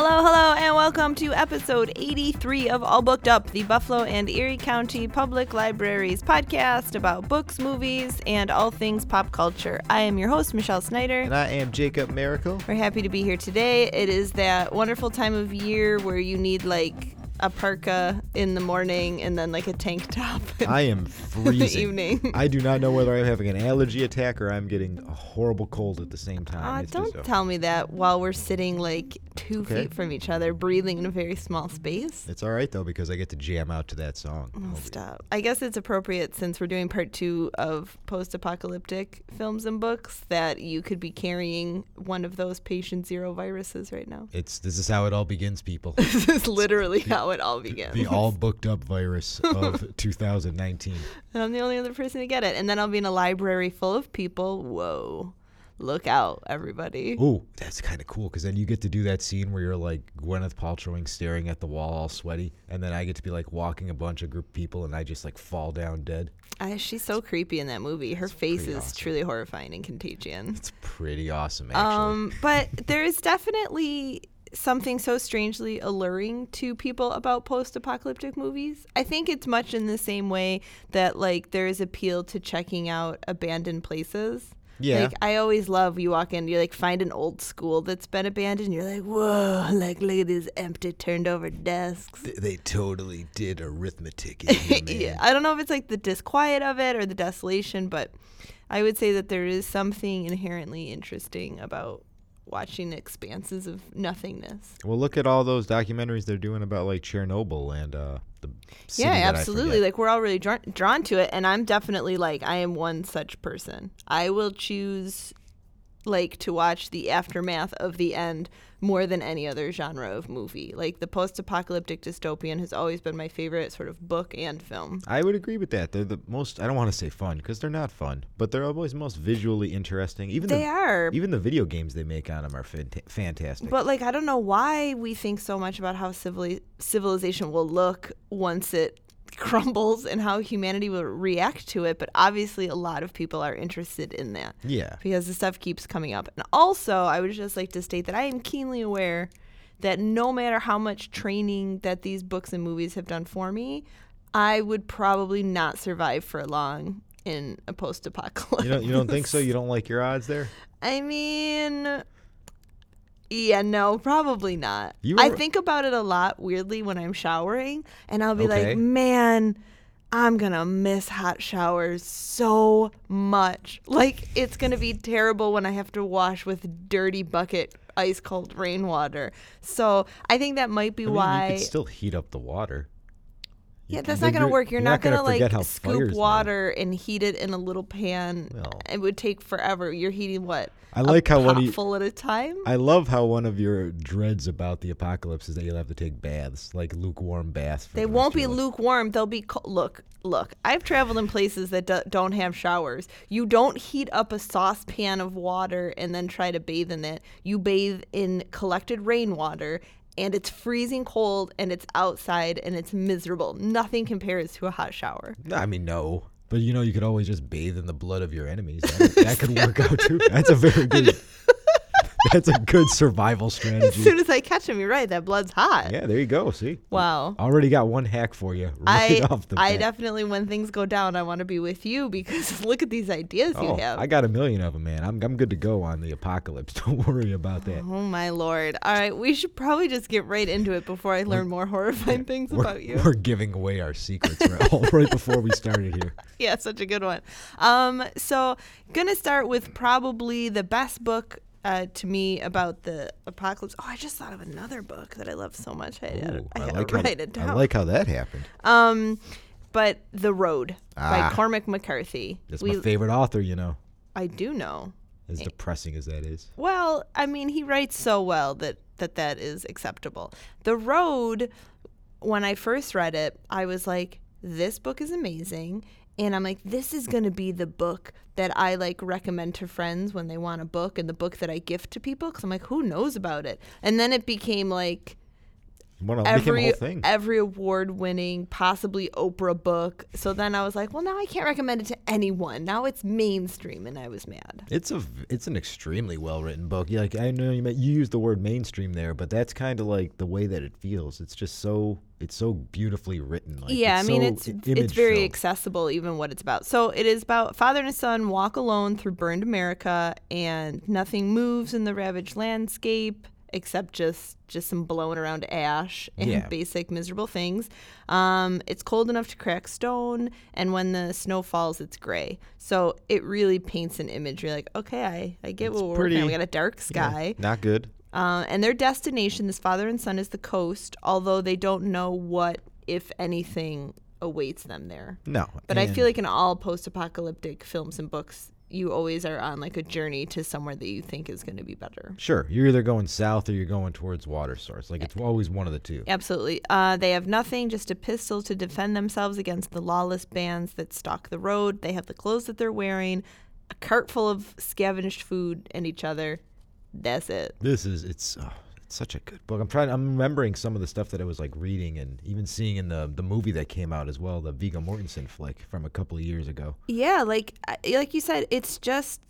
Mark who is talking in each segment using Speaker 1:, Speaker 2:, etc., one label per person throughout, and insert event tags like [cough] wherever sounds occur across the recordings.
Speaker 1: Hello, hello, and welcome to episode 83 of All Booked Up, the Buffalo and Erie County Public Libraries podcast about books, movies, and all things pop culture. I am your host, Michelle Snyder.
Speaker 2: And I am Jacob Miracle.
Speaker 1: We're happy to be here today. It is that wonderful time of year where you need like a parka in the morning and then like a tank top
Speaker 2: I am [laughs]
Speaker 1: in the evening.
Speaker 2: I do not know whether I'm having an allergy attack or I'm getting a horrible cold at the same time. It's
Speaker 1: don't
Speaker 2: just a-
Speaker 1: tell me that while we're sitting like two
Speaker 2: Okay.
Speaker 1: feet from each other, breathing in a very small space.
Speaker 2: It's all right though because I get to jam out to that song.
Speaker 1: Oh,
Speaker 2: be-
Speaker 1: stop. I guess it's appropriate since we're doing part two of post apocalyptic films and books that you could be carrying one of those patient zero viruses right now.
Speaker 2: It's this is how it all begins, people. [laughs]
Speaker 1: This is literally how it all begins.
Speaker 2: the all [laughs] booked up virus of [laughs] 2019.
Speaker 1: and I'm the only other person to get it. And then I'll be in a library full of people. Whoa. Look out, everybody.
Speaker 2: Oh, that's kind of cool because then you get to do that scene where you're like Gwyneth Paltrowing staring at the wall all sweaty, and then I get to be like walking a bunch of group of people and I just like fall down dead.
Speaker 1: I, she's so creepy in that movie. Her face is
Speaker 2: awesome.
Speaker 1: truly horrifying and contagion.
Speaker 2: It's pretty awesome, actually.
Speaker 1: Um, but [laughs] there is definitely something so strangely alluring to people about post-apocalyptic movies. I think it's much in the same way that like there is appeal to checking out abandoned places.
Speaker 2: Yeah.
Speaker 1: Like I always love you walk in, you like find an old school that's been abandoned. You're like, whoa, like look at these empty, turned over desks.
Speaker 2: Th- they totally did arithmetic in [laughs] here,
Speaker 1: yeah, I don't know if it's like the disquiet of it or the desolation, but I would say that there is something inherently interesting about watching expanses of nothingness.
Speaker 2: Well, look at all those documentaries they're doing about like Chernobyl and uh, the
Speaker 1: yeah, absolutely. Like we're all really drawn, drawn to it, and I'm definitely like I am one such person. I will choose like to watch the aftermath of the end more than any other genre of movie. Like the post-apocalyptic dystopian has always been my favorite sort of book and film.
Speaker 2: I would agree with that. They're the most. I don't want to say fun because they're not fun, but they're always most visually interesting. Even
Speaker 1: They
Speaker 2: the,
Speaker 1: are,
Speaker 2: Even the video games they make on them are fanta- fantastic.
Speaker 1: But like I don't know why we think so much about how civili- civilization will look once it crumbles and how humanity will react to it, but obviously a lot of people are interested in that
Speaker 2: yeah,
Speaker 1: because the stuff keeps coming up. And also, I would just like to state that I am keenly aware that no matter how much training that these books and movies have done for me, I would probably not survive for long in a post-apocalypse.
Speaker 2: you don't. You don't think so? [laughs] You don't like your odds there?
Speaker 1: I mean, yeah, no, probably not.
Speaker 2: You
Speaker 1: I think about it a lot weirdly when I'm showering, and I'll be
Speaker 2: Okay.
Speaker 1: like, man, I'm gonna miss hot showers so much. Like, it's gonna be terrible when I have to wash with dirty bucket ice cold rainwater. So I think that might be
Speaker 2: I mean,
Speaker 1: why.
Speaker 2: you could still heat up the water.
Speaker 1: Yeah, that's not gonna work. You're,
Speaker 2: you're
Speaker 1: not, gonna, like scoop
Speaker 2: fires live.
Speaker 1: water and heat it in a little pan.
Speaker 2: Well.
Speaker 1: It would take forever. You're heating what?
Speaker 2: I like how one
Speaker 1: potful at a time.
Speaker 2: I love how one of your dreads about the apocalypse is that you'll have to take baths, like lukewarm baths. For
Speaker 1: They
Speaker 2: the
Speaker 1: won't be lukewarm. They'll be co- look, look. I've traveled in places that do- don't have showers. You don't heat up a saucepan of water and then try to bathe in it. You bathe in collected rainwater and it's freezing cold and it's outside and it's miserable. Nothing compares to a hot shower.
Speaker 2: I mean, no. But you know, you could always just bathe in the blood of your enemies. That, that could [laughs] work out too. That's a very [laughs] good. [laughs] that's a good survival strategy.
Speaker 1: As soon as I catch him, you're right. That blood's hot.
Speaker 2: Yeah, there you go. See,
Speaker 1: Wow.
Speaker 2: already got one hack for you right
Speaker 1: I
Speaker 2: off the bat.
Speaker 1: I
Speaker 2: bat.
Speaker 1: definitely when things go down, I want to be with you because [laughs] look at these ideas you
Speaker 2: oh,
Speaker 1: have.
Speaker 2: I got a million of them, man. I'm I'm good to go on the apocalypse. [laughs] Don't worry about that.
Speaker 1: Oh my lord! All right, we should probably just get right into it before I learn more horrifying things about you.
Speaker 2: we're giving away our secrets right, right before we started here.
Speaker 1: yeah, such a good one. Um, so gonna start with probably the best book uh, to me about the apocalypse. Oh, I just thought of another book that I love so much. I,
Speaker 2: Ooh,
Speaker 1: I
Speaker 2: I
Speaker 1: gotta
Speaker 2: like
Speaker 1: write
Speaker 2: how,
Speaker 1: it down.
Speaker 2: I like how that happened.
Speaker 1: um, but The Road
Speaker 2: Ah.
Speaker 1: by Cormac McCarthy.
Speaker 2: That's
Speaker 1: we,
Speaker 2: my favorite author. You know,
Speaker 1: I do know.
Speaker 2: as depressing as that is.
Speaker 1: Well, I mean, he writes so well that that that is acceptable. The Road, when I first read it, I was like, this book is amazing. And I'm like, this is going to be the book that I like recommend to friends when they want a book and the book that I gift to people. Cause I'm like, who knows about it? And then it became like
Speaker 2: One of became a
Speaker 1: every every award winning, possibly Oprah book. So then I was like, well, now I can't recommend it to anyone. Now it's mainstream, and I was mad.
Speaker 2: It's a it's an extremely well written book. Yeah, like I know you meant you used the word mainstream there, but that's kind of like the way that it feels. It's just so it's so beautifully written. Like,
Speaker 1: yeah, I mean
Speaker 2: so
Speaker 1: it's it's very
Speaker 2: filled.
Speaker 1: accessible, even what it's about. So it is about father and son walk alone through burned America, and nothing moves in the ravaged landscape except just just some blown around ash and
Speaker 2: Yeah. [laughs]
Speaker 1: basic miserable things. Um, it's cold enough to crack stone, and when the snow falls, it's gray. So it really paints an image. You're like, okay, I, I get
Speaker 2: It's
Speaker 1: what we're working. We got a dark
Speaker 2: Yeah,
Speaker 1: sky.
Speaker 2: not good.
Speaker 1: Uh, and their destination, this father and son, is the coast, although they don't know what, if anything, awaits them there.
Speaker 2: No,
Speaker 1: But I feel like in all post apocalyptic films and books, you always are on like a journey to somewhere that you think is going to be better.
Speaker 2: Sure, you're either going south or you're going towards water source. Like it's always one of the two.
Speaker 1: Absolutely. Uh, they have nothing, just a pistol to defend themselves against the lawless bands that stalk the road. They have the clothes that they're wearing, a cart full of scavenged food, and each other. That's it.
Speaker 2: This is it's oh, it's such a good book. I'm trying. I'm remembering some of the stuff that I was like reading and even seeing in the the movie that came out as well, the Viggo Mortensen flick from a couple of years ago.
Speaker 1: Yeah, like like you said, it's just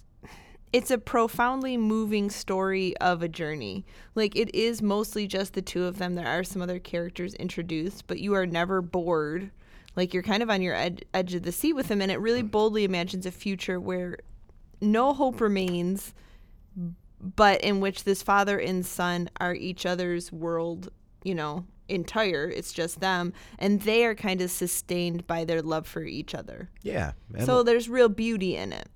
Speaker 1: it's a profoundly moving story of a journey. Like it is mostly just the two of them. There are some other characters introduced, but you are never bored. Like you're kind of on your ed- edge of the seat with them, and it really boldly imagines a future where no hope remains, but in which this father and son are each other's world, you know, entire. It's just them, and they are kind of sustained by their love for each other.
Speaker 2: Yeah,
Speaker 1: So there's real beauty in it.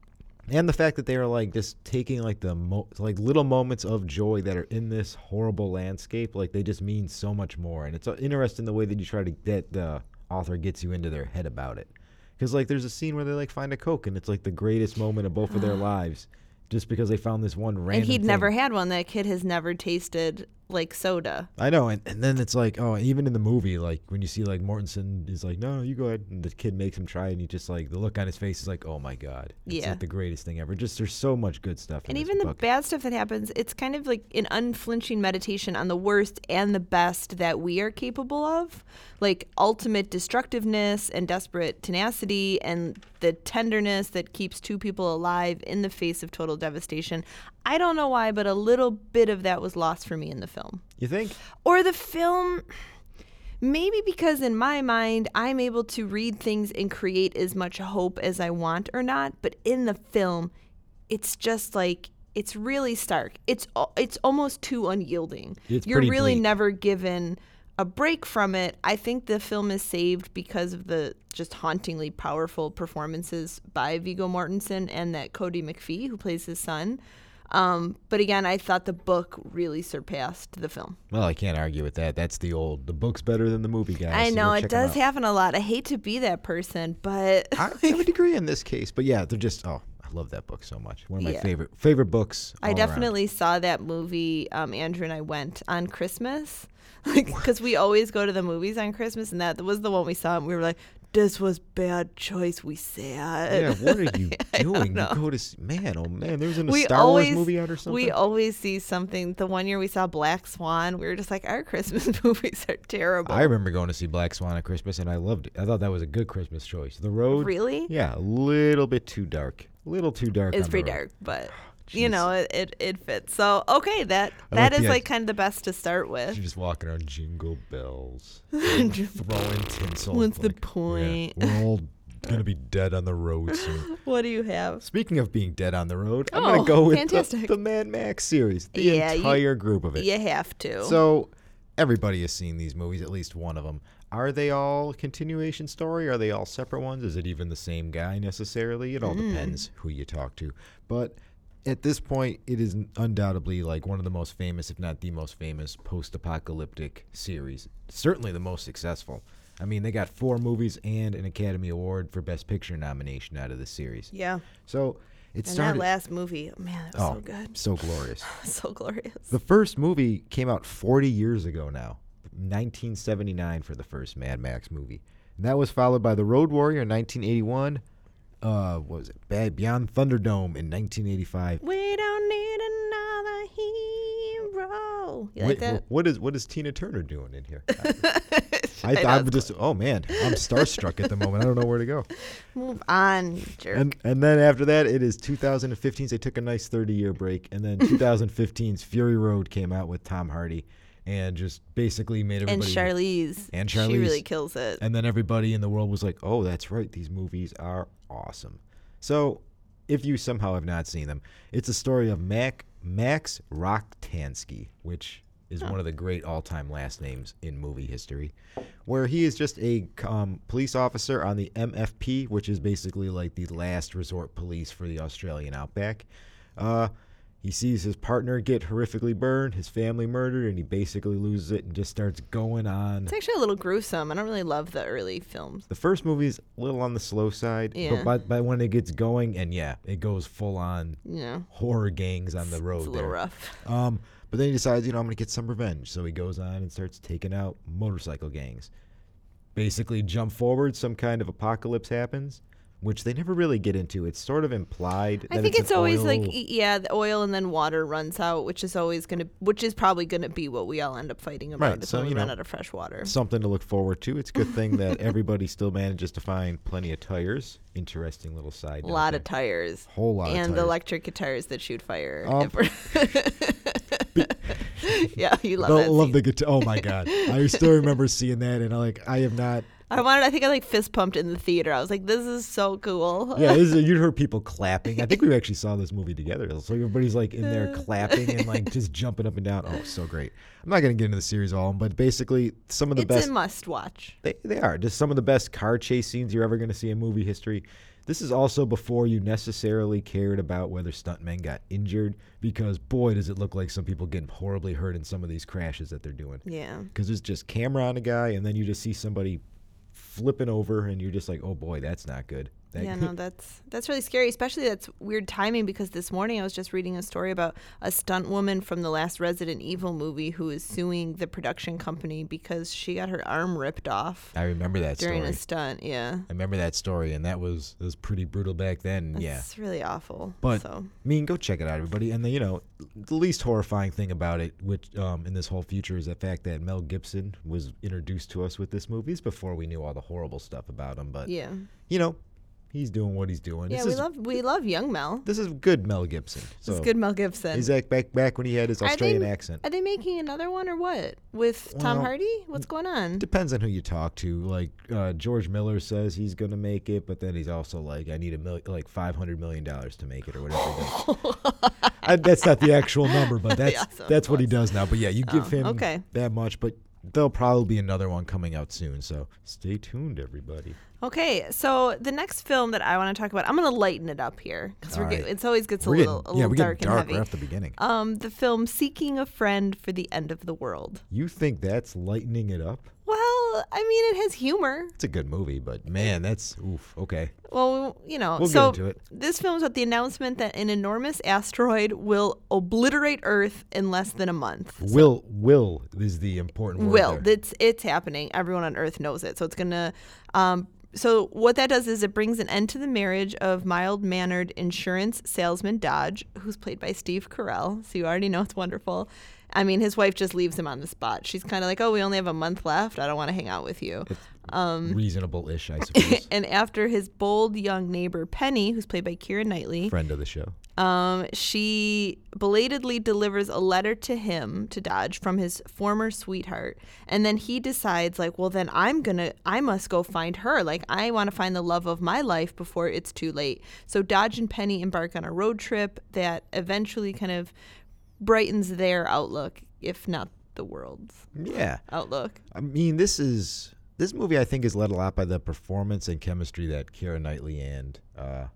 Speaker 2: and the fact that they are like just taking like the mo- like little moments of joy that are in this horrible landscape, like they just mean so much more. And it's uh, interesting the way that you try to get the author gets you into their head about it. Because like there's a scene where they like find a coke, and it's like the greatest moment of both of their [gasps] lives, just because they found this one random.
Speaker 1: and he'd
Speaker 2: thing.
Speaker 1: never had one. That kid has never tasted like soda.
Speaker 2: I know, and, and then it's like, oh, even in the movie, like when you see like Mortensen is like, no, you go ahead, and the kid makes him try, and he just like the look on his face is like, oh my god, it's
Speaker 1: Yeah.
Speaker 2: like the greatest thing ever. Just there's so much good stuff.
Speaker 1: And even the bad stuff that happens, it's kind of like an unflinching meditation on the worst and the best that we are capable of. Like ultimate destructiveness and desperate tenacity and the tenderness that keeps two people alive in the face of total devastation. I don't know why, but a little bit of that was lost for me in the film.
Speaker 2: You think?
Speaker 1: Or the film, maybe because in my mind, I'm able to read things and create as much hope as I want or not. But in the film, it's just like, it's really stark. It's it's almost too unyielding.
Speaker 2: It's
Speaker 1: You're really
Speaker 2: bleak.
Speaker 1: never given a break from it. I think the film is saved because of the just hauntingly powerful performances by Viggo Mortensen and that Kodi McPhee who plays his son. Um, but again, I thought the book really surpassed the film.
Speaker 2: Well, I can't argue with that. That's the old. The book's better than the movie, guys.
Speaker 1: I know
Speaker 2: go
Speaker 1: it does happen a lot. I hate to be that person, but
Speaker 2: I, would agree [laughs] in this case, but yeah, they're just. Oh, I love that book so much. One of my
Speaker 1: Yeah.
Speaker 2: favorite favorite books.
Speaker 1: I
Speaker 2: all around.
Speaker 1: definitely saw that movie. Um, Andrew and I went on Christmas, [laughs] like because we always go to the movies on Christmas, and that was the one we saw, and we were like, "This was bad choice." We said.
Speaker 2: Yeah, what are you [laughs] doing? You go to man, oh man, there was a
Speaker 1: we
Speaker 2: Star
Speaker 1: always
Speaker 2: Wars movie out or something.
Speaker 1: we always see something. The one year we saw Black Swan, we were just like, our Christmas [laughs] movies are terrible.
Speaker 2: I remember going to see Black Swan at Christmas, and I loved it. I thought that was a good Christmas choice. The Road,
Speaker 1: really?
Speaker 2: yeah, a little bit too dark, a little too dark.
Speaker 1: It's pretty dark, but [sighs] you know it, it, it fits. So okay, that
Speaker 2: I
Speaker 1: that
Speaker 2: like
Speaker 1: is
Speaker 2: the
Speaker 1: like kind of the best to start with.
Speaker 2: She's just walking around, jingle bells, [laughs] throwing tinsel.
Speaker 1: What's the
Speaker 2: like, yeah,
Speaker 1: point?
Speaker 2: we're all [laughs] gonna be dead on the road soon. [laughs]
Speaker 1: What do you have?
Speaker 2: Speaking of being dead on the road, I'm
Speaker 1: Oh,
Speaker 2: gonna go with the, the Mad Max series, the
Speaker 1: Yeah, you-
Speaker 2: entire group of it.
Speaker 1: You have to.
Speaker 2: So everybody has seen these movies, at least one of them. Are they all continuation story? Are they all separate ones? Is it even the same guy necessarily? It all
Speaker 1: Hmm.
Speaker 2: depends who you talk to. But at this point, it is undoubtedly like one of the most famous, if not the most famous, post-apocalyptic series. Certainly the most successful. I mean, they got four movies and an Academy Award for Best Picture nomination out of the series.
Speaker 1: yeah.
Speaker 2: So it
Speaker 1: And
Speaker 2: started.
Speaker 1: that last movie, man, that was
Speaker 2: oh,
Speaker 1: so good.
Speaker 2: so glorious. [laughs]
Speaker 1: So glorious.
Speaker 2: The first movie came out 40 years ago now, 1979 for the first Mad Max movie. And that was followed by The Road Warrior in 1981. Uh, what was it? Bad Beyond Thunderdome in 1985.
Speaker 1: we don't need another hero. You like
Speaker 2: Wait,
Speaker 1: that?
Speaker 2: what is what is Tina Turner doing in here? [laughs] I,
Speaker 1: I
Speaker 2: I'm just oh man, I'm starstruck at the moment. I don't know where to go. [laughs]
Speaker 1: Move on, jerk.
Speaker 2: And and then after that, it is 2015. They took a nice 30 year break, and then [laughs] 2015's Fury Road came out with Tom Hardy, and just basically made everybody. And.
Speaker 1: Charlize.
Speaker 2: And Charlize.
Speaker 1: She really kills it.
Speaker 2: And then everybody in the world was like, "Oh, that's right. These movies are awesome." So, if you somehow have not seen them, it's a story of Mac Max Rockatansky, which is one of the great all-time last names in movie history, where he is just a um, police officer on the MFP, which is basically like the last resort police for the Australian outback. Uh, he sees his partner get horrifically burned, his family murdered, and he basically loses it and just starts going on
Speaker 1: It's actually a little gruesome. I don't really love the early films.
Speaker 2: the first movie's a little on the slow side,
Speaker 1: Yeah.
Speaker 2: but by, by when it gets going, and yeah, it goes full on
Speaker 1: know,
Speaker 2: horror gangs on the road
Speaker 1: it's a little
Speaker 2: there.
Speaker 1: rough.
Speaker 2: Um, but then he decides, you know, I'm gonna get some revenge. So he goes on and starts taking out motorcycle gangs. Basically, jump forward, some kind of apocalypse happens, which they never really get into. It's sort of implied.
Speaker 1: I
Speaker 2: that
Speaker 1: think it's,
Speaker 2: an
Speaker 1: always like
Speaker 2: oil-
Speaker 1: y- yeah, the oil and then water runs out, which is always gonna, which is probably gonna be what we all end up fighting about.
Speaker 2: Right, so,
Speaker 1: we run
Speaker 2: know,
Speaker 1: out of fresh water.
Speaker 2: something to look forward to. It's a good thing that [laughs] everybody still manages to find plenty of tires. Interesting little side.
Speaker 1: A lot
Speaker 2: there.
Speaker 1: of tires.
Speaker 2: Whole lot of
Speaker 1: and
Speaker 2: tires.
Speaker 1: electric guitars that shoot fire.
Speaker 2: Um, [laughs] [laughs]
Speaker 1: yeah, you love that.
Speaker 2: love
Speaker 1: scene.
Speaker 2: the guitar. Oh my god, I still remember seeing that, and I like I have not.
Speaker 1: I wanted. I think I like fist pumped in the theater. I was like, "This is so cool."
Speaker 2: Yeah, this is, [laughs] you heard people clapping. I think we actually saw this movie together. So everybody's like in there [laughs] clapping and like just jumping up and down. Oh, so great. I'm not gonna get into the series all, but basically some of the
Speaker 1: it's
Speaker 2: best.
Speaker 1: a must watch.
Speaker 2: They, they are just some of the best car chase scenes you're ever going to see in movie history. This is also before you necessarily cared about whether stuntmen got injured, because boy, does it look like some people getting horribly hurt in some of these crashes that they're doing.
Speaker 1: Yeah.
Speaker 2: Because it's just camera on a guy, and then you just see somebody flipping over, and you're just like, oh boy, that's not good. That-
Speaker 1: Yeah, no, that's that's really scary. Especially that's weird timing because this morning I was just reading a story about a stunt woman from the last Resident Evil movie who is suing the production company because she got her arm ripped off
Speaker 2: I remember that
Speaker 1: during
Speaker 2: story.
Speaker 1: a stunt. Yeah,
Speaker 2: I remember that story, and that was was pretty brutal back then. yeah.
Speaker 1: it's really awful.
Speaker 2: But
Speaker 1: so
Speaker 2: I mean, go check it out, everybody. And the, you know, the least horrifying thing about it, which um, in this whole future, is the fact that Mel Gibson was introduced to us with this movie before we knew all the horrible stuff about him. But
Speaker 1: yeah,
Speaker 2: you know, he's doing what he's doing.
Speaker 1: yeah,
Speaker 2: this
Speaker 1: we
Speaker 2: is,
Speaker 1: love we love young Mel.
Speaker 2: this is good Mel Gibson. So
Speaker 1: It's good Mel Gibson.
Speaker 2: He's like back back when he had his
Speaker 1: Are they-
Speaker 2: Australian accent.
Speaker 1: Are they making another one or what with Tom Hardy? What's going on?
Speaker 2: Depends on who you talk to. Like uh, George Miller says he's gonna make it, but then he's also like, I need a mil- like five hundred million dollars to make it or whatever. [laughs] I, that's not the actual number, but [laughs] that's
Speaker 1: so
Speaker 2: that's what he does now. But yeah, you give
Speaker 1: Oh,
Speaker 2: him
Speaker 1: okay.
Speaker 2: that much, but there'll probably be another one coming out soon. So stay tuned, everybody.
Speaker 1: Okay, so the next film that I want to talk about, I'm going to lighten it up here because we're
Speaker 2: All
Speaker 1: get, it's always gets a
Speaker 2: We're
Speaker 1: little
Speaker 2: getting,
Speaker 1: a
Speaker 2: yeah,
Speaker 1: little
Speaker 2: we're
Speaker 1: dark
Speaker 2: getting
Speaker 1: and
Speaker 2: dark
Speaker 1: heavy.
Speaker 2: right off the beginning.
Speaker 1: Um, the film "Seeking a Friend for the End of the World."
Speaker 2: You think that's lightening it up?
Speaker 1: Well, I mean, it has humor.
Speaker 2: It's a good movie, but man, that's oof. Okay,
Speaker 1: Well, you know,
Speaker 2: We'll get
Speaker 1: so
Speaker 2: into it.
Speaker 1: this film is about the announcement that an enormous asteroid will obliterate Earth in less than a month. So-
Speaker 2: will will is the important word.
Speaker 1: will
Speaker 2: there.
Speaker 1: it's it's happening everyone on earth knows it so it's gonna um so what that does is it brings an end to the marriage of mild-mannered insurance salesman dodge who's played by steve carell. So you already know it's wonderful i mean his wife just leaves him on the spot she's kind of like oh we only have a month left i don't want to hang out with you
Speaker 2: reasonable-ish, I [laughs] suppose.
Speaker 1: and after his bold young neighbor penny who's played by keira knightley
Speaker 2: Friend of the show.
Speaker 1: um, she belatedly delivers a letter to him to Dodge from his former sweetheart, and then he decides like, well, then I'm gonna, I must go find her. Like, I want to find the love of my life before it's too late. So Dodge and Penny embark on a road trip that eventually kind of brightens their outlook, if not the world's
Speaker 2: Yeah.
Speaker 1: outlook.
Speaker 2: I mean, this is this movie. I think is led a lot by the performance and chemistry that Keira Knightley and uh,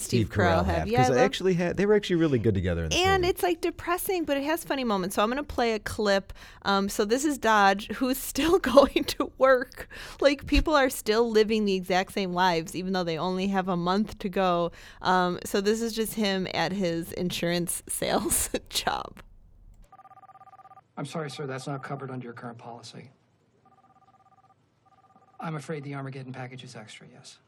Speaker 1: Steve Carell have. Yeah, I
Speaker 2: because they
Speaker 1: love-
Speaker 2: actually had they were actually really good together. In
Speaker 1: And
Speaker 2: movie.
Speaker 1: it's like depressing, but it has funny moments. So I'm going to play a clip. Um, so this is Dodge, [laughs] who's still [laughs] going to work. Like people are still living the exact same lives, even though they only have a month to go. Um, so this is just him at his insurance [laughs] sales job.
Speaker 3: I'm sorry, sir, that's not covered under your current policy. I'm afraid the Armageddon package is extra, yes.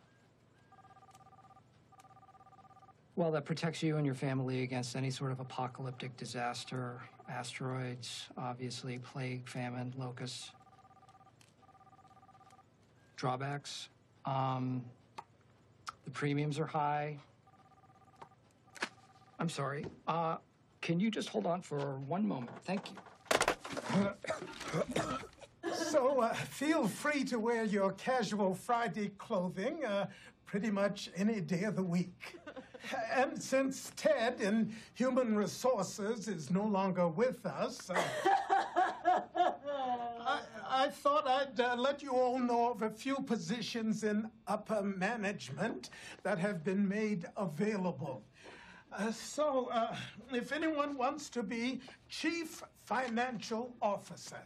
Speaker 3: Well, that protects you and your family against any sort of apocalyptic disaster, asteroids, obviously, plague, famine, locusts. Drawbacks. Um, the premiums are high. I'm sorry. Uh, can you just hold on for one moment? Thank you.
Speaker 4: So uh, feel free to wear your casual Friday clothing uh, pretty much any day of the week. And since Ted in Human Resources is no longer with us, uh, [laughs] I, I thought I'd uh, let you all know of a few positions in upper management that have been made available. Uh, so, uh, if anyone wants to be Chief Financial Officer,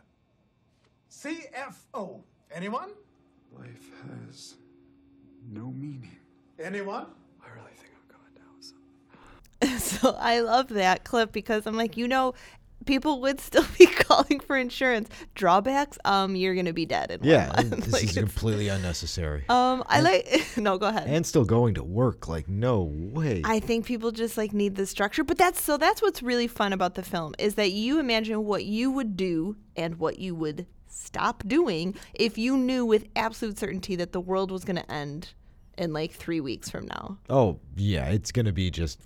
Speaker 4: CFO. Anyone?
Speaker 5: Life has no meaning.
Speaker 4: Anyone?
Speaker 5: I really think I'm going down. [laughs] So.
Speaker 1: I love that clip because I'm like, you know, people would still [laughs] be calling for insurance. Drawbacks, um, you're gonna be dead in
Speaker 2: Yeah, this [laughs]
Speaker 1: Like,
Speaker 2: is completely unnecessary.
Speaker 1: um, I like. no, go ahead.
Speaker 2: and still going to work. Like, no way.
Speaker 1: I think people just like need the structure, but that's so that's what's really fun about the film is that you imagine what you would do and what you would stop doing if you knew with absolute certainty that the world was going to end in like 3 weeks from now.
Speaker 2: oh, yeah, it's going to be just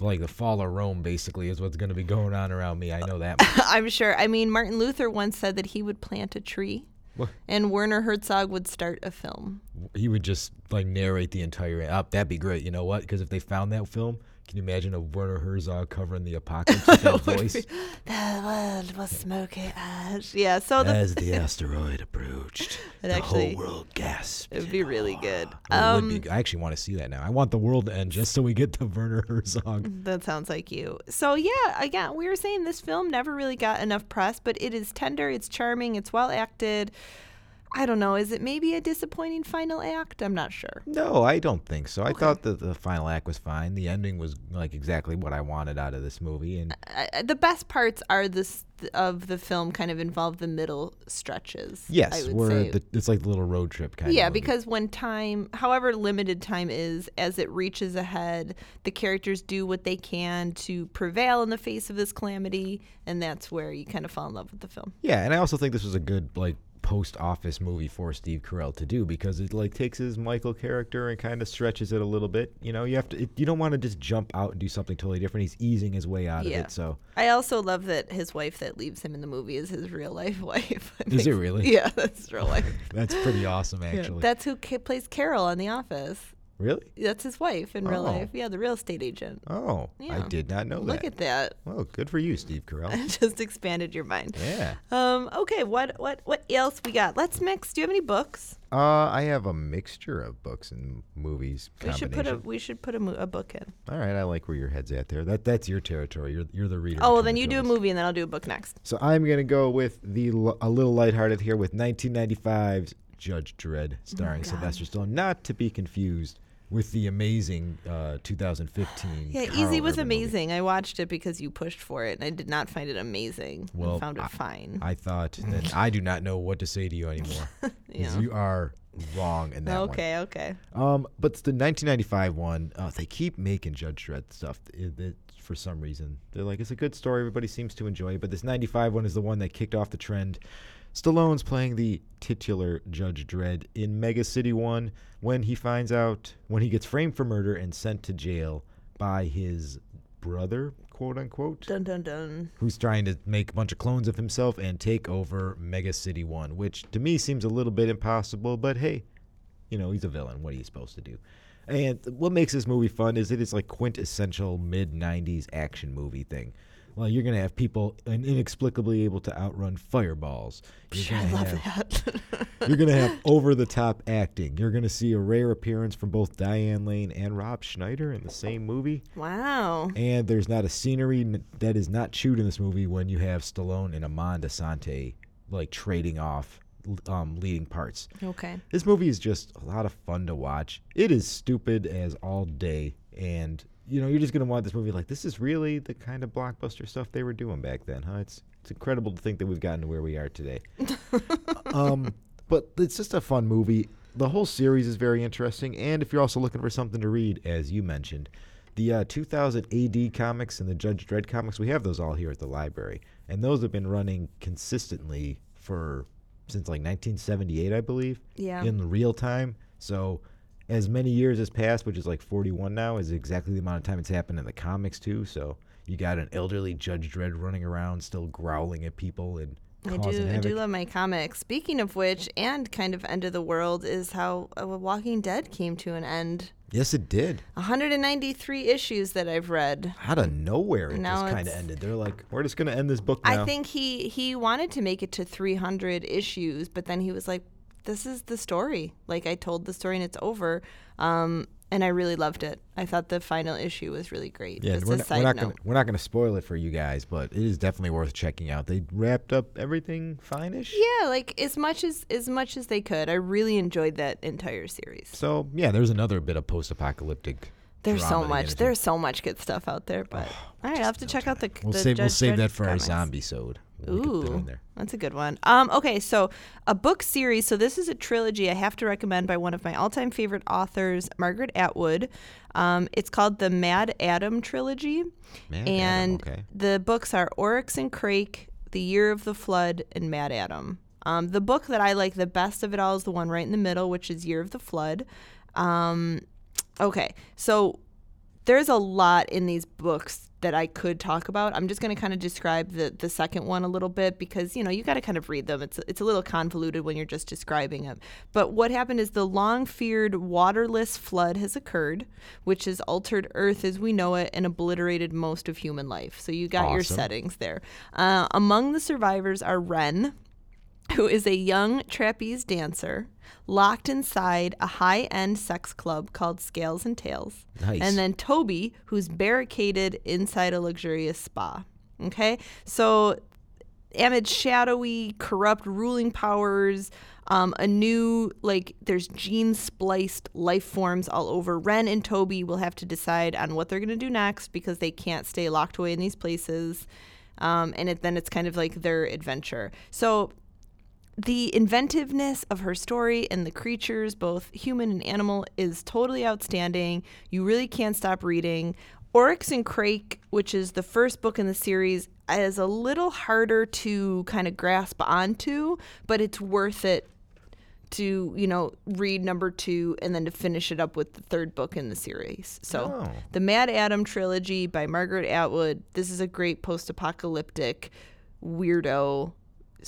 Speaker 2: like the fall of Rome, basically, is what's going to be going on around me. I know that. [laughs] much.
Speaker 1: I'm sure. I mean, Martin Luther once said that he would plant a tree
Speaker 2: What?
Speaker 1: and Werner Herzog would start a film.
Speaker 2: he would just like narrate the entire. Oh, that'd be great. You know what? Because if they found that film, can you imagine a Werner Herzog covering the [laughs] apocalypse with that [laughs] voice?
Speaker 1: The world was smoky ash. Yeah, so the
Speaker 2: As [laughs] the asteroid approached,
Speaker 1: It
Speaker 2: the
Speaker 1: actually-
Speaker 2: whole world gasped.
Speaker 1: it would be really good.
Speaker 2: Oh, it
Speaker 1: Um,
Speaker 2: would be, I actually want to see that now. I want the world to end just so we get the Werner Herzog.
Speaker 1: That sounds like you. So yeah, again, we were saying this film never really got enough press, but it is tender, it's charming, it's well acted. I don't know, is it maybe a disappointing final act? I'm not sure.
Speaker 2: No, I don't think so. I thought that the final act was fine. The ending was like exactly what I wanted out of this movie, and
Speaker 1: I, the best parts are this of the film kind of involve the middle stretches. I
Speaker 2: yes,
Speaker 1: would
Speaker 2: where
Speaker 1: say.
Speaker 2: the, it's like the little road trip kind
Speaker 1: yeah,
Speaker 2: of. movie.
Speaker 1: because when time, however limited time is, as it reaches ahead, the characters do what they can to prevail in the face of this calamity, and that's where you kind of fall in love with the film.
Speaker 2: yeah, and I also think this was a good like post office movie for Steve Carell to do because it like takes his Michael character and kind of stretches it a little bit. You know, you have to. It, you don't want to just jump out and do something totally different. He's easing his way out
Speaker 1: Yeah.
Speaker 2: of it. So
Speaker 1: I also love that his wife that leaves him in the movie is his real life [laughs] wife.
Speaker 2: Is it really?
Speaker 1: Yeah, that's real life. [laughs]
Speaker 2: that's pretty awesome, actually.
Speaker 1: That's who ca- plays Carol on The Office.
Speaker 2: Really?
Speaker 1: That's his wife in real
Speaker 2: Oh.
Speaker 1: life. Yeah, the real estate agent.
Speaker 2: Oh, I
Speaker 1: Yeah.
Speaker 2: did not know that.
Speaker 1: Look
Speaker 2: that.
Speaker 1: at that.
Speaker 2: Well, good for you, Steve Carell. [laughs]
Speaker 1: Just expanded your mind.
Speaker 2: yeah.
Speaker 1: Um. Okay. What? What? What else we got? Let's mix. Do you have any books?
Speaker 2: Uh, I have a mixture of books and movies.
Speaker 1: We should put a.
Speaker 2: combination.
Speaker 1: We should put a, mo- a book in.
Speaker 2: All right, I like where your head's at there. That that's your territory. You're you're the reader.
Speaker 1: Oh,
Speaker 2: between
Speaker 1: then
Speaker 2: the
Speaker 1: you
Speaker 2: two
Speaker 1: do a
Speaker 2: of us.
Speaker 1: movie, and then I'll do a book next.
Speaker 2: So I'm gonna go with the l- a little lighthearted here with 1995's Judge Dredd, starring Sylvester Stallone, not to be confused with the amazing uh, 2015.
Speaker 1: Yeah,
Speaker 2: Karl
Speaker 1: Easy was
Speaker 2: Urban movie.
Speaker 1: amazing. I watched it because you pushed for it, and I did not find it amazing.
Speaker 2: Well,
Speaker 1: I found it
Speaker 2: I-
Speaker 1: fine.
Speaker 2: I thought that [laughs] I do not know what to say to you anymore.
Speaker 1: Yeah.
Speaker 2: You are wrong in that one.
Speaker 1: okay. Okay.
Speaker 2: Um, but the 1995 one, uh, they keep making Judge Dredd stuff. It, it, for some reason, they're like, it's a good story. Everybody seems to enjoy it. But this 95 one is the one that kicked off the trend. Stallone's playing the titular Judge Dredd in Mega City One when he finds out when he gets framed for murder and sent to jail by his brother, quote unquote
Speaker 1: Dun dun dun.
Speaker 2: who's trying to make a bunch of clones of himself and take over Mega City 1, which to me seems a little bit impossible, but hey, you know, he's a villain. What are you supposed to do? And what makes this movie fun is it is like quintessential mid 90s action movie thing. Well, you're going to have people inexplicably able to outrun fireballs. You're
Speaker 1: I love
Speaker 2: have-
Speaker 1: that. [laughs]
Speaker 2: you're going to have over the top acting. You're going to see a rare appearance from both Diane Lane and Rob Schneider in the same movie.
Speaker 1: wow.
Speaker 2: And there's not a scenery that is not chewed in this movie when you have Stallone and Armand Assante like trading off um, leading parts.
Speaker 1: Okay.
Speaker 2: This movie is just a lot of fun to watch. It is stupid as all day, and you know you're just gonna want this movie. Like this is really the kind of blockbuster stuff they were doing back then, huh? It's it's incredible to think that we've gotten to where we are today. [laughs] um, but it's just a fun movie. The whole series is very interesting, and if you're also looking for something to read, as you mentioned, the uh, 2000 AD comics and the Judge Dredd comics, we have those all here at the library. and those have been running consistently for since like 1978, I believe.
Speaker 1: Yeah.
Speaker 2: In real time, so as many years has passed, which is like 41 now, is exactly the amount of time it's happened in the comics too. So you got an elderly Judge Dredd running around, still growling at people and
Speaker 1: I do. I do love my comics. Speaking of which, and kind of end of the world is how uh, Walking Dead came to an end.
Speaker 2: yes, it did.
Speaker 1: 193 issues that I've read.
Speaker 2: Out of nowhere, it
Speaker 1: Now
Speaker 2: just kind of ended. They're like, we're just gonna end this book now.
Speaker 1: I think he he wanted to make it to 300 issues, but then he was like, "This is the story. Like I told the story and it's over." Um, and I really loved it. I thought the final issue was really great.
Speaker 2: Yeah, we're
Speaker 1: a
Speaker 2: not, we're not gonna we're not gonna spoil it for you guys, but it is definitely worth checking out. They wrapped up everything fine-ish.
Speaker 1: Yeah, like as much as as much as they could. I really enjoyed that entire series.
Speaker 2: So yeah, there's another bit of post-apocalyptic.
Speaker 1: There's so
Speaker 2: drama to get
Speaker 1: much.
Speaker 2: into.
Speaker 1: There's so much good stuff out there, but all right, I'll have to check out the.
Speaker 2: We'll
Speaker 1: the
Speaker 2: save we'll save
Speaker 1: Dredd
Speaker 2: that for
Speaker 1: comics.
Speaker 2: our zombie sode. We could put it in
Speaker 1: Ooh, that's a good one. Um, okay, so a book series. So this is a trilogy I have to recommend by one of my all-time favorite authors, Margaret Atwood. Um, it's called the MaddAddam trilogy,
Speaker 2: MaddAddam,
Speaker 1: and
Speaker 2: okay.
Speaker 1: the books are Oryx and Crake, The Year of the Flood, and MaddAddam. Um, the book that I like the best of it all is the one right in the middle, which is Year of the Flood. Um, okay, so there's a lot in these books that I could talk about. I'm just going to kind of describe the the second one a little bit because you know you got to kind of read them. It's it's a little convoluted when you're just describing it. But what happened is the long feared waterless flood has occurred, which has altered Earth as we know it and obliterated most of human life. So you got your settings there. Uh, among the survivors are Ren, who is a young trapeze dancer locked inside a high end sex club called Scales and Tails.
Speaker 2: Nice.
Speaker 1: And then Toby, who's barricaded inside a luxurious spa. Okay? So amid shadowy, corrupt ruling powers, um, a new, like, there's gene spliced life forms all over. Ren and Toby will have to decide on what they're going to do next because they can't stay locked away in these places. Um, and it, then it's kind of like their adventure. So the inventiveness of her story and the creatures, both human and animal, is totally outstanding. You really can't stop reading. Oryx and Crake, which is the first book in the series, is a little harder to kind of grasp onto, but it's worth it to, you know, read number two and then to finish it up with the third book in the series. So,
Speaker 2: Oh.
Speaker 1: the MaddAddam trilogy by Margaret Atwood. This is a great post apocalyptic weirdo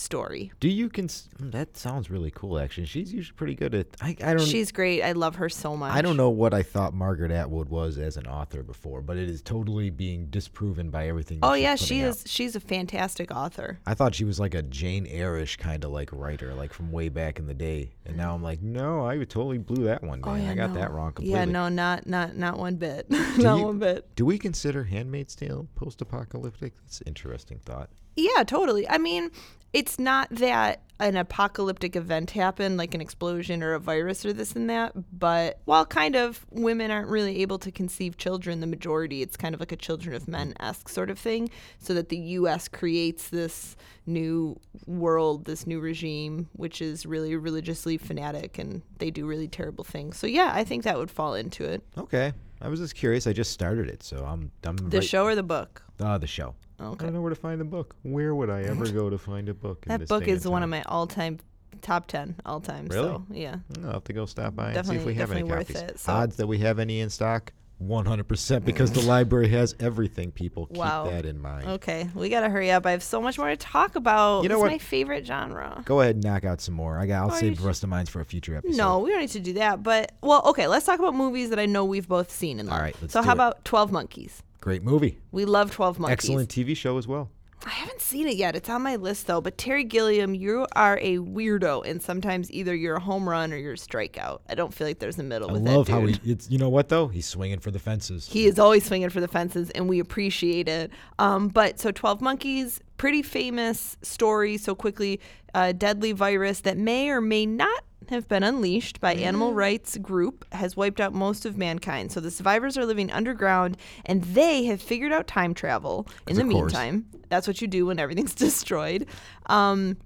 Speaker 1: story.
Speaker 2: Do you cons- hmm, That sounds really cool. Actually, she's usually pretty good at. I, I don't.
Speaker 1: She's great. I love her so much.
Speaker 2: I don't know what I thought Margaret Atwood was as an author before, but it is totally being disproven by everything.
Speaker 1: Oh yeah, she
Speaker 2: out.
Speaker 1: is. She's a fantastic author.
Speaker 2: I thought she was like a Jane Eyre-ish kind of like writer, like from way back in the day. And now I'm like, no, I totally blew that one, oh, man. I got that wrong completely.
Speaker 1: Oh, Yeah, no, not not not one bit. [laughs] not
Speaker 2: you-
Speaker 1: one bit.
Speaker 2: Do we consider *Handmaid's Tale* post-apocalyptic? That's an interesting thought.
Speaker 1: Yeah, totally. I mean, it's not that an apocalyptic event happened, like an explosion or a virus or this and that, but while kind of women aren't really able to conceive children, the majority, it's kind of like a children of men esque sort of thing, so that the U.S. creates this new world, this new regime, which is really religiously fanatic and they do really terrible things. So, yeah, I think that would fall into it.
Speaker 2: Okay, I was just curious. I just started it, so I'm. I'm
Speaker 1: The
Speaker 2: right-
Speaker 1: show or the book?
Speaker 2: Uh, the show. I don't know where to find the book. Where would I ever go to find a book? in
Speaker 1: That book is one of my all time top 10 all time.
Speaker 2: Really?
Speaker 1: So, yeah.
Speaker 2: I'll have to go stop by and see if we have any
Speaker 1: definitely
Speaker 2: copies.
Speaker 1: it, so-
Speaker 2: Odds that we have any in stock? 100% because the library has everything, people. Keep
Speaker 1: Wow.
Speaker 2: that in mind.
Speaker 1: Okay, we gotta hurry up. I have so much more to talk about.
Speaker 2: You know
Speaker 1: it's
Speaker 2: what?
Speaker 1: my favorite genre.
Speaker 2: Go ahead and knock out some more. I got, I'll
Speaker 1: Oh,
Speaker 2: save the rest of mine for a future episode.
Speaker 1: No, we don't need to do that. But well, okay, let's talk about movies that I know we've both seen
Speaker 2: All
Speaker 1: love.
Speaker 2: right, let's
Speaker 1: so how
Speaker 2: it.
Speaker 1: about Twelve Monkeys?
Speaker 2: Great movie.
Speaker 1: We love Twelve Monkeys.
Speaker 2: Excellent TV show as well.
Speaker 1: I haven't seen it yet. It's on my list though. But Terry Gilliam, you are a weirdo, and sometimes either you're a home run or you're a strikeout. I don't feel like there's a middle
Speaker 2: I
Speaker 1: with
Speaker 2: love
Speaker 1: that
Speaker 2: how he. It's you know what though? He's swinging for the fences.
Speaker 1: He is always swinging for the fences, and we appreciate it. Um, but so, 12 Monkeys, pretty famous story. So, quickly, a deadly virus that may or may not have been unleashed by animal rights group has wiped out most of mankind. So the survivors are living underground and they have figured out time travel in the
Speaker 2: Of course.
Speaker 1: meantime. That's what you do when everything's [laughs] destroyed. Um,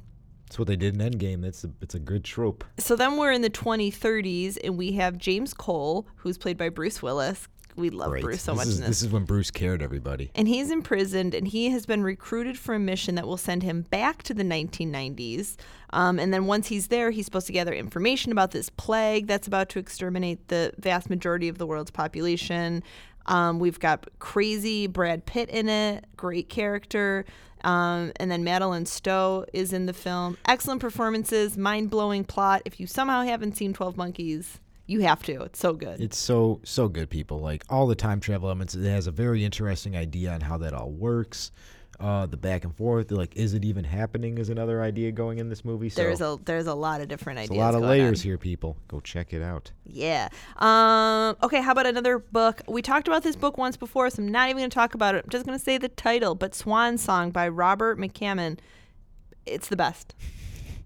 Speaker 2: That's what they did in Endgame. That's a, it's a good trope.
Speaker 1: so then we're in the 2030s and we have James Cole, who's played by Bruce Willis. We love. Bruce so
Speaker 2: this
Speaker 1: much
Speaker 2: is,
Speaker 1: in this.
Speaker 2: This is when Bruce cared everybody.
Speaker 1: and he's imprisoned and he has been recruited for a mission that will send him back to the 1990s um, and then once he's there he's supposed to gather information about this plague that's about to exterminate the vast majority of the world's population um, we've got crazy brad pitt in it great character um, and then Madeline Stowe is in the film. Excellent performances, mind blowing plot. If you somehow haven't seen 12 Monkeys, you have to. It's so good.
Speaker 2: It's so so good, people. Like all the time travel elements. It has a very interesting idea on how that all works. Uh, the back and forth. Like, is it even happening? Is another idea going in this movie. So
Speaker 1: there's a there's a lot of different ideas.
Speaker 2: a lot of layers
Speaker 1: on.
Speaker 2: here, people. Go check it out.
Speaker 1: Yeah. Um, okay, how about another book? We talked about this book once before, so I'm not even going to talk about it. I'm just going to say the title, but Swan Song by Robert McCammon. It's the best.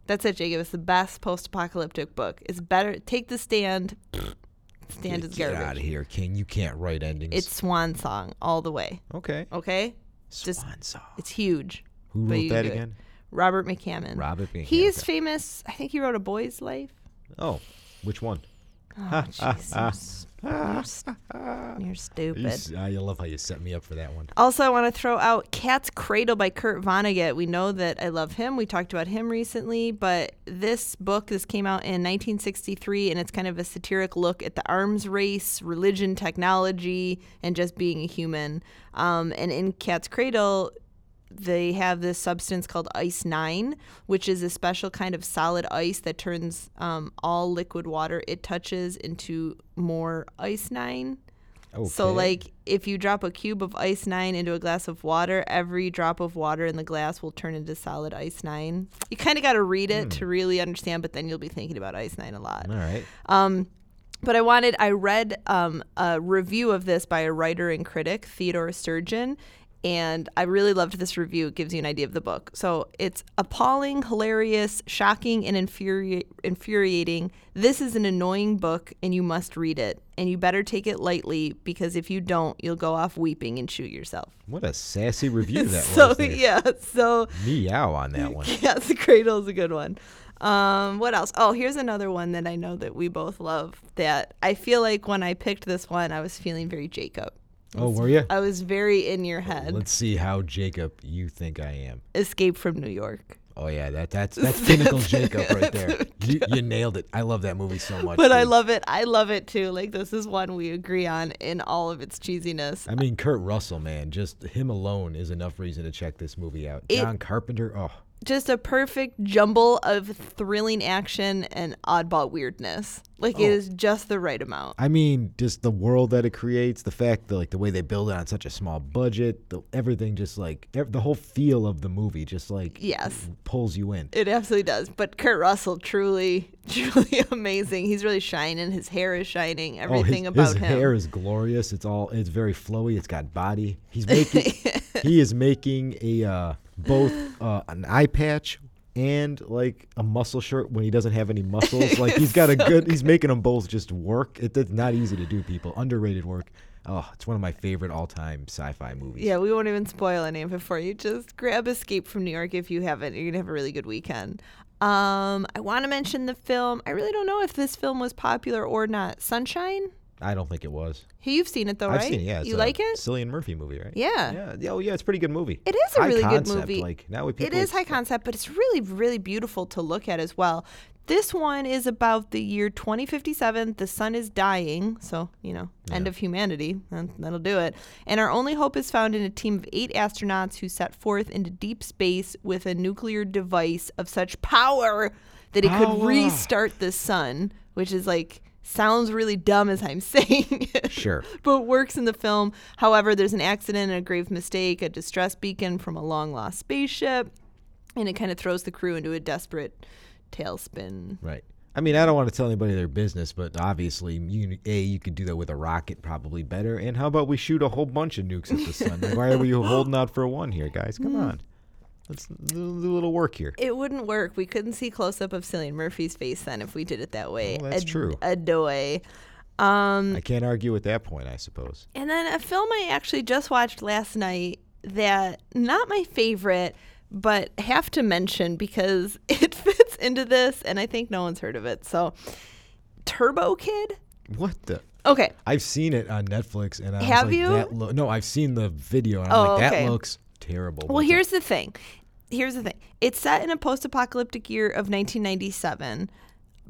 Speaker 1: That's it, Jacob. It's the best post apocalyptic book. It's better. Take the stand. Stand is
Speaker 2: Get out of here, King. You can't write endings.
Speaker 1: It's Swan Song all the way.
Speaker 2: okay.
Speaker 1: Okay? Just-
Speaker 2: Swan song.
Speaker 1: It's huge.
Speaker 2: Who
Speaker 1: but
Speaker 2: wrote that
Speaker 1: do it.
Speaker 2: again?
Speaker 1: Robert McCammon.
Speaker 2: Robert McCammon,
Speaker 1: He's
Speaker 2: okay.
Speaker 1: famous. I think he wrote A Boy's Life.
Speaker 2: Oh, which one?
Speaker 1: Oh, [laughs] jeez. s- You're, [laughs] s- you're
Speaker 2: You
Speaker 1: stupid.
Speaker 2: s- I love how you set me up for that one.
Speaker 1: Also, I want to throw out Cat's Cradle by Kurt Vonnegut. We know that I love him. We talked about him recently, but this book, this came out in 1963, and it's kind of a satiric look at the arms race, religion, technology, and just being a human. Um, and in Cat's Cradle, they have this substance called ice nine, which is a special kind of solid ice that turns um, all liquid water it touches into more ice nine.
Speaker 2: Okay.
Speaker 1: So, like, if you drop a cube of ice nine into a glass of water, every drop of water in the glass will turn into solid ice nine. You kind of got to read it to really understand, but then you'll be thinking about ice nine a lot.
Speaker 2: All right.
Speaker 1: Um, but I wanted, I read um, a review of this by a writer and critic, Theodore Sturgeon, and I really loved this review. It gives you an idea of the book. So it's appalling, hilarious, shocking, and infuri- infuriating. This is an annoying book, and you must read it. And you better take it lightly because if you don't, you'll go off weeping and shoot yourself.
Speaker 2: What a sassy review that [laughs]
Speaker 1: so
Speaker 2: was.
Speaker 1: yeah, so
Speaker 2: Meow on that one. [laughs]
Speaker 1: Yeah, the cradle is a good one. Um, what else? Oh, here's another one that I know that we both love. That I feel like when I picked this one, I was feeling very Jacob.
Speaker 2: Oh, were you?
Speaker 1: I was very in your head.
Speaker 2: Let's see how Jacob you think I am.
Speaker 1: Escape from New York.
Speaker 2: Oh yeah, that that's [laughs] that's pinnacle Jacob right there. You, you nailed it. I love that movie so much.
Speaker 1: But I love it. I love it too. Like this is one we agree on in all of its cheesiness.
Speaker 2: I mean, Kurt Russell, man, just him alone is enough reason to check this movie out.
Speaker 1: It-
Speaker 2: John Carpenter, oh,
Speaker 1: Just a perfect jumble of thrilling action and oddball weirdness. Like
Speaker 2: Oh.
Speaker 1: it is just the right amount.
Speaker 2: I mean, just the world that it creates, the fact that like the way they build it on such a small budget, the, everything just like ev- the whole feel of the movie just like
Speaker 1: Yes.
Speaker 2: pulls you in.
Speaker 1: It absolutely does. But Kurt Russell, truly, [laughs] truly amazing. He's really shining. His hair is shining. Everything
Speaker 2: oh, his,
Speaker 1: about
Speaker 2: his
Speaker 1: him.
Speaker 2: hair is glorious. It's all it's very flowy. It's got body. He's making [laughs] he is making a uh, both uh, an eye patch and like a muscle shirt when he doesn't have any muscles. Like he's [laughs] got a good. He's making them both just work. It, it's not easy to do. People underrated work. Oh, it's one of my favorite all-time sci-fi movies.
Speaker 1: yeah, we won't even spoil any of it for you. Just grab Escape from New York if you haven't. You're gonna have a really good weekend. Um, I want to mention the film. I really don't know if this film was popular or not. Sunshine.
Speaker 2: I don't think it was.
Speaker 1: You've seen it though,
Speaker 2: I've
Speaker 1: right?
Speaker 2: seen it. Yeah, it's
Speaker 1: you
Speaker 2: a
Speaker 1: like it?
Speaker 2: Cillian Murphy movie, right?
Speaker 1: Yeah.
Speaker 2: Yeah. yeah, Oh, yeah. It's a pretty good movie.
Speaker 1: It is a
Speaker 2: High
Speaker 1: really good
Speaker 2: concept,
Speaker 1: movie.
Speaker 2: Like now, with
Speaker 1: It
Speaker 2: people,
Speaker 1: is high concept, but it's really, really beautiful to look at as well. This one is about the year 2057. The sun is dying, so, you know, end of humanity. That, that'll do it. And our only hope is found in a team of eight astronauts who set forth into deep space with a nuclear device of such power that it could restart the sun, which is like, sounds really dumb as I'm [laughs] saying it
Speaker 2: Sure.
Speaker 1: but works in the film. However, there's an accident, a grave mistake, a distress beacon from a long lost spaceship, and it kind of throws the crew into a desperate tailspin.
Speaker 2: Right. I mean, I don't want to tell anybody their business, but obviously, you, a you could do that with a rocket probably better. And how about we shoot a whole bunch of nukes at the sun? Like, why are we holding out for one here, guys? Come mm. on, let's do do a little work here.
Speaker 1: It wouldn't work. We couldn't see close up of Cillian Murphy's face then if we did it that way.
Speaker 2: Well, that's
Speaker 1: Ad-
Speaker 2: true.
Speaker 1: Adoy. Um,
Speaker 2: I can't argue with that point, I suppose.
Speaker 1: And then a film I actually just watched last night that not my favorite, but have to mention because [laughs] it fits into this, and I think no one's heard of it. So, Turbo Kid.
Speaker 2: What the?
Speaker 1: Okay.
Speaker 2: I've seen it on Netflix, and I was
Speaker 1: Have
Speaker 2: like,
Speaker 1: you?
Speaker 2: That lo- no, I've seen the video, and I'm
Speaker 1: Oh,
Speaker 2: like, that
Speaker 1: okay.
Speaker 2: looks terrible.
Speaker 1: Well, here's the thing. Here's the thing. It's set in a post-apocalyptic year of 1997,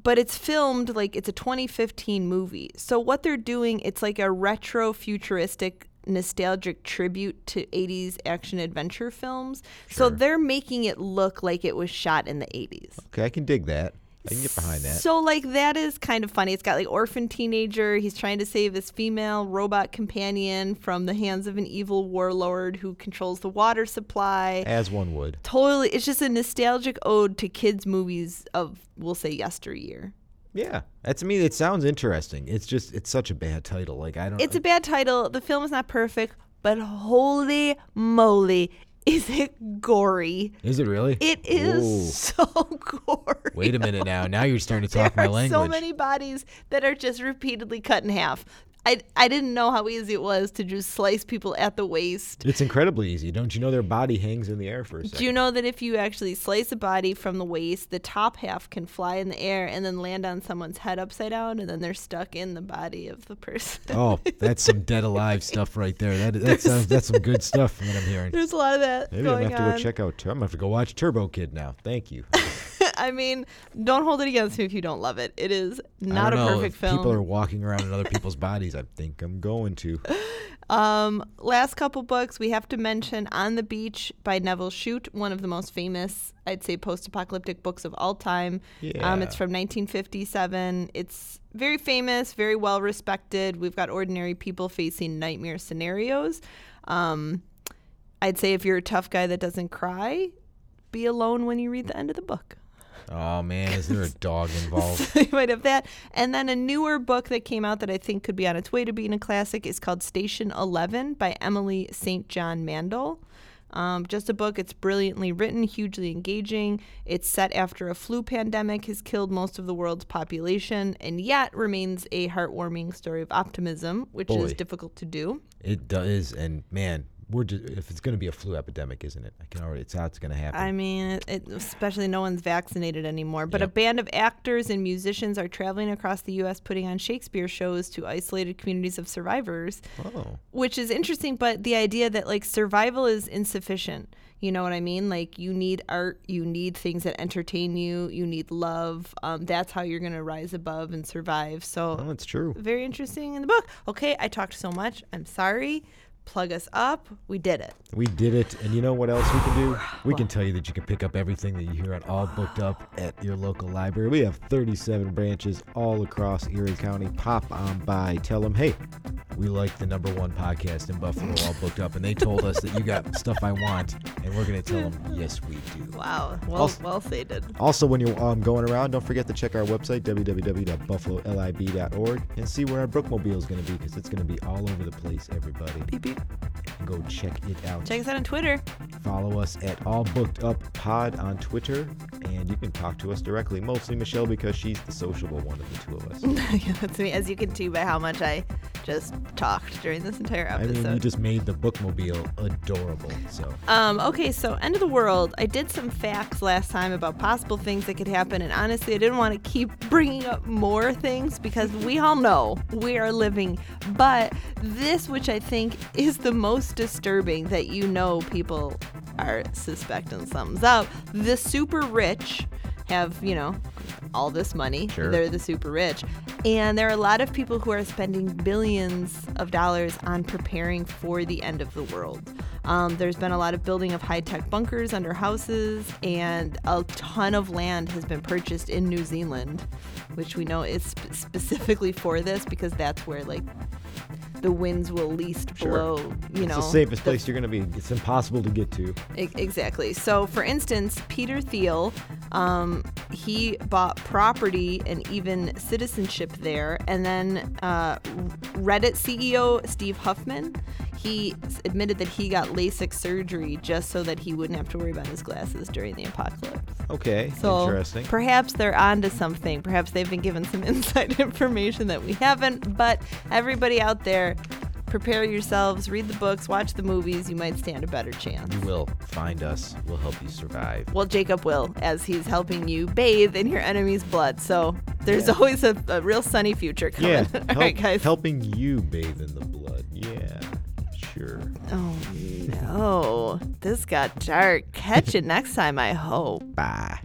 Speaker 1: but it's filmed like it's a 2015 movie. So what they're doing, it's like a retro futuristic nostalgic tribute to 80s action adventure films. So they're making it look like it was shot in the 80s.
Speaker 2: okay, I can dig that. I can get behind that.
Speaker 1: So like that is kind of funny. It's got like orphan teenager. He's trying to save his female robot companion from the hands of an evil warlord who controls the water supply.
Speaker 2: As one would.
Speaker 1: Totally, it's just a nostalgic ode to kids' movies of we'll say yesteryear.
Speaker 2: Yeah, that's me. It sounds interesting. It's just it's such a bad title. Like I don't.
Speaker 1: It's a bad title. The film is not perfect, but holy moly, is it gory?
Speaker 2: Is it really?
Speaker 1: It is
Speaker 2: Ooh.
Speaker 1: so [laughs] gory.
Speaker 2: Wait a minute now. Now you're starting to
Speaker 1: there
Speaker 2: talk my
Speaker 1: are
Speaker 2: language.
Speaker 1: so many bodies that are just repeatedly cut in half. I, I didn't know how easy it was to just slice people at the waist.
Speaker 2: It's incredibly easy. Don't you know their body hangs in the air for a second?
Speaker 1: Do you know that if you actually slice a body from the waist, the top half can fly in the air and then land on someone's head upside down, and then they're stuck in the body of the person?
Speaker 2: Oh, that's some dead alive stuff right there. That that sounds that's some good stuff from what I'm hearing. [laughs]
Speaker 1: There's a lot of that
Speaker 2: Maybe I'm
Speaker 1: going
Speaker 2: gonna have to
Speaker 1: on.
Speaker 2: go check out. I'm gonna have to go watch Turbo Kid now. Thank you. [laughs]
Speaker 1: I mean, don't hold it against me if you don't love it. It is not a
Speaker 2: know,
Speaker 1: perfect
Speaker 2: if
Speaker 1: film.
Speaker 2: People are walking around in other [laughs] people's bodies. I think I'm going to.
Speaker 1: Um, last couple books we have to mention On the Beach by Nevil Shute, one of the most famous, I'd say, post-apocalyptic books of all time. Um, it's from 1957. It's very famous, very well respected. We've got ordinary people facing nightmare scenarios. Um, I'd say if you're a tough guy that doesn't cry, be alone when you read the end of the book.
Speaker 2: Oh man, is there a [laughs] dog involved? [laughs]
Speaker 1: you might have that. And then a newer book that came out that I think could be on its way to being a classic is called Station 11 by Emily St. John Mandel. Um, just a book. It's brilliantly written, hugely engaging. It's set after a flu pandemic has killed most of the world's population, and yet remains a heartwarming story of optimism, which is difficult to do.
Speaker 2: It does, and man, we're just, if it's gonna be a flu epidemic, isn't it? I can already. It's how it's gonna happen.
Speaker 1: I mean, it, especially no one's vaccinated anymore. But a band of actors and musicians are traveling across the U.S. putting on Shakespeare shows to isolated communities of survivors,
Speaker 2: oh,
Speaker 1: which is interesting. But the idea that like survival is insufficient. You know what I mean? Like you need art, you need things that entertain you, you need love. Um, that's how you're gonna rise above and survive. So
Speaker 2: well, it's true.
Speaker 1: very interesting in the book. Okay, I talked so much. I'm sorry. Plug us up. We did it.
Speaker 2: We did it, and you know what else we can do? We can tell you that you can pick up everything that you hear on All Booked Up at your local library. We have 37 branches all across Erie County. Pop on by, tell them, hey, we like the number one podcast in Buffalo, All Booked Up, and they told us that you got [laughs] stuff I want, and we're gonna tell them, yes, we do.
Speaker 1: Wow. Well,
Speaker 2: Also-
Speaker 1: well stated.
Speaker 2: Also, when you're um, going around, don't forget to check our website, www.buffalolib.org, and see where our bookmobile is going to be because it's going to be all over the place, everybody.
Speaker 1: Beep beep.
Speaker 2: Go check it out.
Speaker 1: Check us out on Twitter.
Speaker 2: Follow us at All Booked Up Pod on Twitter, and you can talk to us directly. Mostly Michelle because she's the sociable one of the two of us. [laughs]
Speaker 1: yeah, that's me. As you can see by how much I just talked during this entire episode.
Speaker 2: I mean, you just made the bookmobile adorable. So
Speaker 1: Um, okay, so end of the world. I did some facts last time about possible things that could happen, and honestly, I didn't want to keep [laughs] bringing up more things because we all know we are living. But this, which I think is the most disturbing, that you know people are suspecting something's up. The super rich have, you know, all this money.
Speaker 2: Sure.
Speaker 1: They're the super rich. And there are a lot of people who are spending billions of dollars on preparing for the end of the world. Um, there's been a lot of building of high tech bunkers under houses, and a ton of land has been purchased in New Zealand, which we know is sp- specifically for this because that's where, like, the winds will least
Speaker 2: Sure.
Speaker 1: blow, you know, it's
Speaker 2: the safest
Speaker 1: the
Speaker 2: place you're going to be. It's impossible to get to.
Speaker 1: E- Exactly. So, for instance, Peter Thiel, um, he bought property and even citizenship there. And then uh, Reddit CEO Steve Huffman, he admitted that he got LASIK surgery just so that he wouldn't have to worry about his glasses during the apocalypse.
Speaker 2: Okay,
Speaker 1: So
Speaker 2: interesting.
Speaker 1: perhaps they're onto something. Perhaps they've been given some [laughs] inside information that we haven't. But everybody out there, prepare yourselves, read the books, watch the movies. You might stand a better chance.
Speaker 2: You will find us. We'll help you survive.
Speaker 1: Well, Jacob will, as he's helping you bathe in your enemy's blood. So there's
Speaker 2: Yeah.
Speaker 1: always a, a real sunny future coming.
Speaker 2: Yeah, [laughs]
Speaker 1: All
Speaker 2: help-
Speaker 1: right, guys.
Speaker 2: helping you bathe in the blood sure.
Speaker 1: Oh no. This got dark. Catch you next time, I hope.
Speaker 2: Bye.